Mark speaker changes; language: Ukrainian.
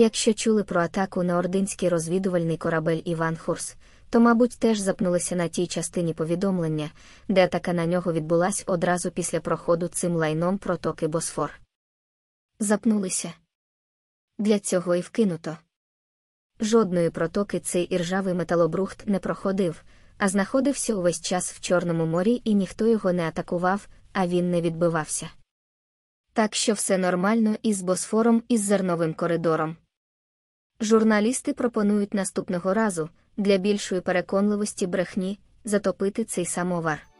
Speaker 1: якщо чули про атаку на ординський розвідувальний корабель Іван Хурс, то, мабуть, теж запнулися на тій частині повідомлення, де атака на нього відбулась одразу після проходу цим лайном протоки Босфор. Запнулися. Для цього і вкинуто. Жодної протоки цей іржавий металобрухт не проходив, а знаходився увесь час в Чорному морі, і ніхто його не атакував, а він не відбивався. Так що все нормально із Босфором і з зерновим коридором. Журналісти пропонують наступного разу, для більшої переконливості брехні, затопити цей самовар.